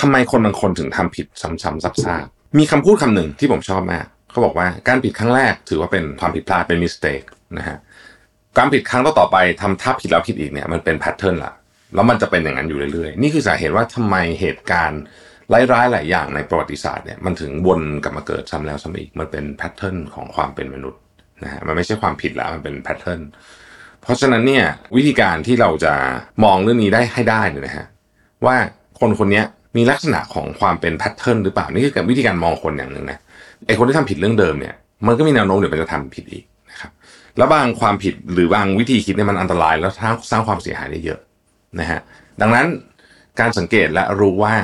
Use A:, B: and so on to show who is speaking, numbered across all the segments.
A: ทำไมคนบางคนถึงทำผิดซ้ำๆซักๆมีคำพูดคำหนึ่งที่ผมชอบมากเขาบอกว่าการผิดครั้งแรกถือว่าเป็นความผิดพลาดเป็น mistake นะฮะการผิดครั้งต่อไปทำท่าผิดแล้วผิดอีกเนี่ยมันเป็น pattern ละแล้วมันจะเป็นอย่างนั้นอยู่เรื่อยๆ นี่คือสาเหตุว่าทำไมเหตุการณ์ร้ายๆหลายอย่างในประวัติศาสตร์เนี่ยมันถึงวนกลับมาเกิดซ้ำแล้วซ้ำอีกมันเป็น pattern ของความเป็นมนุษย์นะฮะมันไม่ใช่ความผิดแล้วมันเป็น pattern เพราะฉะนั้นเนี่ยวิธีการที่เราจะมองเรื่องนี้ได้ให้ได้เนี่ยนะฮะว่าคนคนนี้ มีลักษณะของความเป็นแพทเทิร์นหรือเปล่า นี่คือวิธีการมองคนอย่างหนึ่งนะไอคนที่ทำผิดเรื่องเดิมเนี่ยมันก็มีแนวโน้มเดี๋ยวมันจะทำผิดอีกนะครับแล้วบางความผิดหรือบางวิธีคิดเนี่ยมันอันตรายแล้วสร้างสร้างความเสียหายได้เยอะนะฮะดังนั้นการสังเกตและรู้ว่า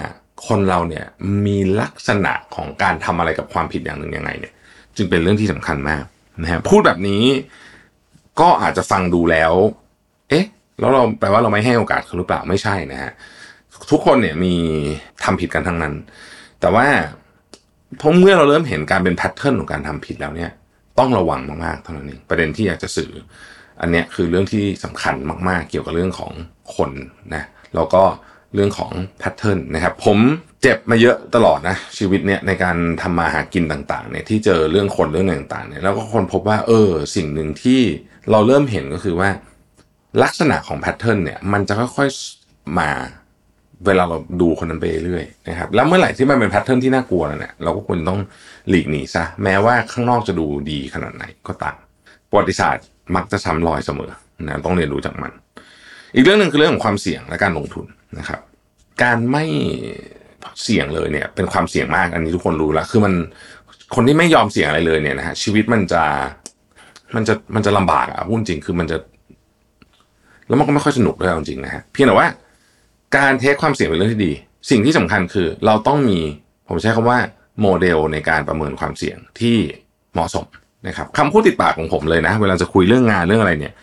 A: คนเราเนี่ยมีลักษณะของการทำอะไรกับความผิดอย่างหนึ่งยังไงเนี่ย จึงเป็นเรื่องที่สำคัญมากนะฮะพูดแบบนี้ก็อาจจะฟังดูแล้ว เอ๊ะ แล้วเราแปลว่าเราไม่ให้โอกาสเขาหรือเปล่าไม่ใช่นะฮะ ทุกคนเนี่ยมีทำผิดกันทั้งนั้น แต่ว่าพอเมื่อเราเริ่มเห็นการเป็นแพทเทิร์นของการทำผิดแล้วเนี่ย ต้องระวังมากๆเท่านั้นเองประเด็นที่อยากจะสื่อ อันเนี้ยคือเรื่องที่สำคัญมากๆ เกี่ยวกับเรื่องของคนนะแล้วก็เรื่องของแพทเทิร์นนะครับ ผมเจ็บมาเยอะตลอดนะชีวิตเนี่ยในการทำมาหากินต่างๆเนี่ยที่เจอเรื่องคนเรื่องต่างๆเนี่ยแล้วก็คนพบว่าเออสิ่งหนึ่งที่เราเริ่มเห็นก็คือว่า ลักษณะของ pattern เนี่ยมันจะค่อยๆมา เวลาเราดูคนนั้นไปเรื่อยนะครับ แล้วเมื่อไหร่ที่มันเป็น pattern ที่น่ากลัวแล้วเนี่ยเราก็ควรต้องหลีกหนีซะแม้ว่าข้างนอกจะดูดีขนาดไหนก็ตามประวัติศาสตร์มักจะซ้ำรอยเสมอนะต้องเรียนรู้จากมัน อีกเรื่องหนึ่งคือเรื่องของความเสี่ยงและการลงทุนนะครับ การไม่เสี่ยงเลยเนี่ย เป็นความเสี่ยงมากอันนี้ทุกคนรู้แล้วคือมันคนที่ไม่ยอมเสี่ยงอะไรเลยเนี่ยนะฮะชีวิตมันจะมันจะมันจะลำบากอะพูดจริงคือมันจะ แล้วมันก็ไม่ค่อยสนุกด้วยจริงๆนะฮะเพียงแต่ว่า การเทคความเสี่ยงเป็นเรื่องที่ดี สิ่งที่สำคัญคือเราต้องมีผมใช้คำว่าโมเดลในการประเมินความเสี่ยงที่เหมาะสมนะครับคำพูดติดปากของผมเลยนะ เวลาจะคุยเรื่องงานเรื่องอะไรเนี่ย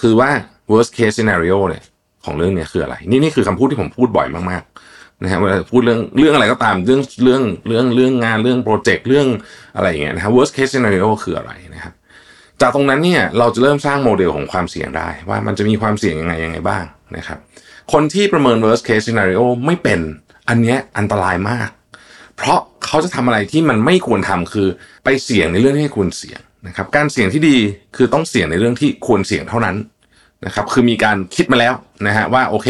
A: คือว่า worst case scenario เนี่ยของเรื่องเนี้ยคืออะไร นี่นี่คือคำพูดที่ผมพูดบ่อยมากๆนะฮะเวลาพูดเรื่องเรื่องอะไรก็ตามเรื่องเรื่องเรื่องเรื่องงานเรื่องโปรเจกต์เรื่องอะไรอย่างเงี้ยนะฮะ worst case scenario คืออะไรนะครับ จากตรงนั้นเนี่ยเราจะเริ่มสร้างโมเดลของความเสี่ยงได้ ว่ามันจะมีความเสี่ยงยังไงยังไงบ้างนะครับ คนที่ประเมิน worst case scenario ไม่เป็นอันเนี้ยอันตรายมาก เพราะเขาจะทำอะไรที่มันไม่ควรทำคือไปเสี่ยงในเรื่องที่ไม่ควรเสี่ยงนะครับ การเสี่ยงที่ดีคือต้องเสี่ยงในเรื่องที่ควรเสี่ยงเท่านั้นนะครับ คือมีการคิดมาแล้วนะฮะว่าโอเค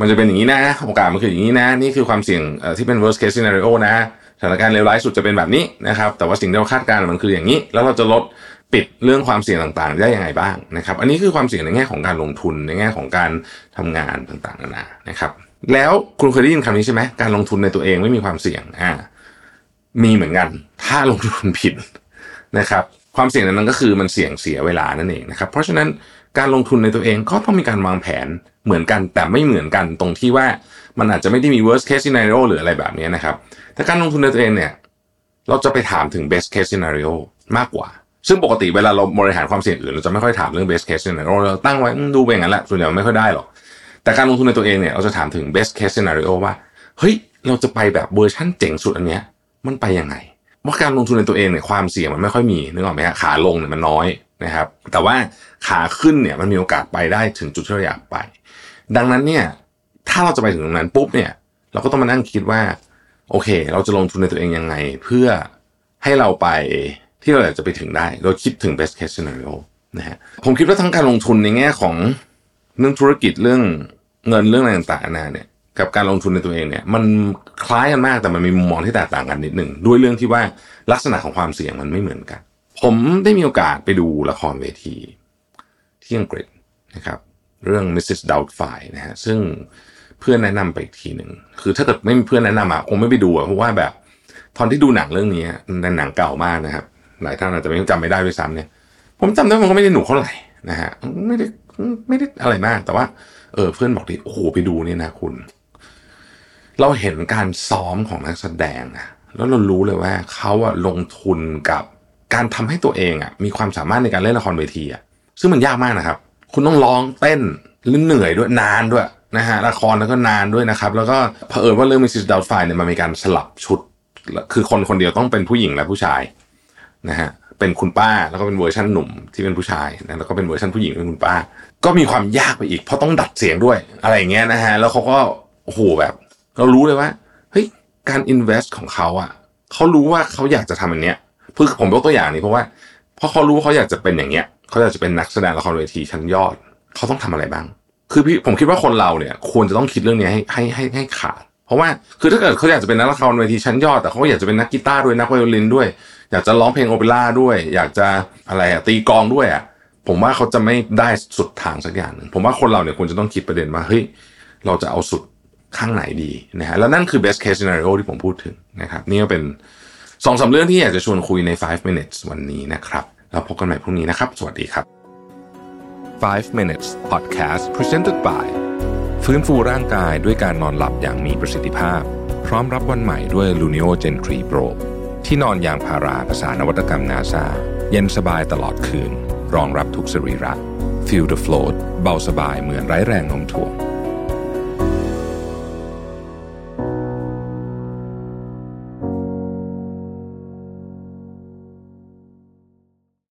A: มันจะเป็นอย่างนี้นะ โอกาสมันคืออย่างนี้นะ นี่คือความเสี่ยงที่เป็น worst case scenario นะสถานการณ์เลวร้ายสุดจะเป็นแบบนี้นะครับ แต่ว่าสิ่งที่เราคาดการณ์มันคืออย่างนี้ แล้วเราจะลด ปิดเรื่องความเสี่ยงต่างๆ ได้ยังไงบ้างนะครับ อันนี้คือความเสี่ยงในแง่ของการลงทุนในแง่ของการทำงานต่างๆนานานะครับ แล้วคุณเคยได้ยินคำนี้ใช่ไหมการลงทุนในตัวเองไม่มีความเสี่ยงอ่ามีเหมือนกัน ถ้าลงทุนผิดนะครับ ความเสี่ยงนั้นก็คือมันเสี่ยงเสียเวลานั่นเองนะครับ เพราะฉะนั้นการลงทุนในตัวเองก็ต้องมีการวางแผนเหมือนกันแต่ไม่เหมือนกันตรงที่ว่ามันอาจจะไม่ได้มี worst case scenario หรืออะไรแบบนี้นะครับแต่การลงทุนในตัวเองเนี่ย เราจะไปถามถึง best case scenario มากกว่า ซึ่งปกติเวลาเราบริหารความเสี่ยงอื่นเราจะไม่ค่อยถามเรื่อง best case scenario เราตั้งไว้ดูไปอย่างนั้นแหละส่วนใหญ่ไม่ค่อยได้หรอก แต่การลงทุนในตัวเองเนี่ยเราจะถามถึง best case scenario ว่าเฮ้ยเราจะไปแบบเวอร์ชั่นเจ๋งสุดอันเนี้ยมันไปยังไงว่าะการลงทุนในตัวเองเนี่ยความเสี่ยงมันไม่ค่อยมีนึกออกไหมฮะขาลงเนี่ยมันน้อยนะครับ แต่ว่าขาขึ้นเนี่ยมันมีโอกาสไปได้ถึงจุดที่เราอยากไป ดังนั้นเนี่ยถ้าเราจะไปถึงตรงนั้นปุ๊บเนี่ย เราก็ต้องมานั่งคิดว่า โอเค เราจะลงทุนในตัวเองยังไง เพื่อให้เราไป ที่เราอยากจะไปถึงได้ โดยคิดถึง best case scenario นะฮะผมคิดว่าทั้งการลงทุนในแง่ของเรื่องธุรกิจเรื่องเงินเรื่องอะไรต่างๆนาเนี่ยกับการลงทุนในตัวเองเนี่ยมันคล้ายกันมากแต่มันมีมุมมองที่แตกต่างกันนิดหนึ่งด้วยเรื่องที่ว่าลักษณะของความเสี่ยงมันไม่เหมือนกัน ผมได้มีโอกาสไปดูละครเวที ที่อังกฤษนะครับ เรื่อง Mrs. Doubtfire นะฮะซึ่งเพื่อนแนะนำไปอีกทีหนึ่งคือถ้าเกิดไม่มีเพื่อนแนะนำอะคงไม่ไปดูอะเพราะว่าแบบตอนที่ดูหนังเรื่องนี้เป็นหนังเก่ามากนะครับ หลายท่านอาจจะไม่จำไม่ได้ด้วยซ้ำเนี่ย ผมจำได้มันก็ไม่ได้หนุกเท่าไหร่นะฮะไม่ได้ไม่ได้อะไรมาก แต่ว่า เออเพื่อนบอกดิโอ้โหไปดูเนี่ยนะคุณ เราเห็นการซ้อมของนักแสดงอะแล้วเรารู้เลยว่าเขาอะลงทุนกับการทำให้ตัวเองอะมีความสามารถในการเล่นละครเวทีอะซึ่งมันยากมากนะครับ คุณต้องร้องเต้นหรือเหนื่อยด้วยนานด้วยนะฮะละครแล้วก็นานด้วยนะครับ แล้วก็เผอิญว่าเรื่องมิสซิสดาวไฟเนี่ยมันมีการสลับชุด คือคนคนเดียวต้องเป็นผู้หญิงและผู้ชาย นะฮะเป็นคุณป้าแล้วก็เป็นเวอร์ชันหนุ่มที่เป็นผู้ชายนะแล้วก็เป็นเวอร์ชันผู้หญิงเป็นคุณป้า ก็มีความยากไปอีกเพราะต้องดัดเสียงด้วยอะไรอย่างเงี้ยนะฮะแล้วเขาก็โอ้โหแบบ เรารู้เลยว่าเฮ้ยการ invest ของเขาอะเขารู้ว่าเขาอยากจะทำอันเนี้ยเพื่อผมยกตัวอย่างนี้เพราะว่าเพราะเขารู้ว่าเขาอยากจะเป็นอย่างเงี้ย เขาอยากจะเป็นนักแสดงละครเวทีชั้นยอด เขาต้องทำอะไรบ้าง คือพี่ผมคิดว่าคนเราเนี่ย ควรจะต้องคิดเรื่องนี้ให้ให้ให้ให้ขาด เพราะว่าคือถ้าเกิดเขาอยากจะเป็นนักละครเวทีชั้นยอดแต่เขาก็อยากจะเป็นนักกีตาร์ด้วยนักไวโอลินด้วย อยากจะร้องเพลงโอเปร่าด้วย อยากจะอะไรอะตีกองด้วยอะผมว่าเขาจะไม่ได้สุดทางสักอย่างหนึ่งผมว่าคนเราเนี่ยควรจะต้องคิดประเด็นว่าเฮ้ยเราจะเอาสุดข้างไหนดีนะฮะแล้วนั่นคือ best case scenario ที่ผมพูดถึงนะครับนี่ก็เป็นสองสาเรื่องที่อยากจะชวนคุยใน 5 minutes วันนี้นะครับแล้วพบกันใหม่พรุ่งนี้นะครับ สวัสดีครับ
B: 5 minutes podcast presented by ฟื้นฟูร่างกายด้วยการนอนหลับอย่างมีประสิทธิภาพ พร้อมรับวันใหม่ด้วย Luno Gen 3 Pro ที่นอนยางพาราภาษานวัตกรรมนาซาเย็นสบายตลอดคืน รองรับทุกสรีระ Feel the float เบาสบายเหมือนไร้แรงโน้มถ่วง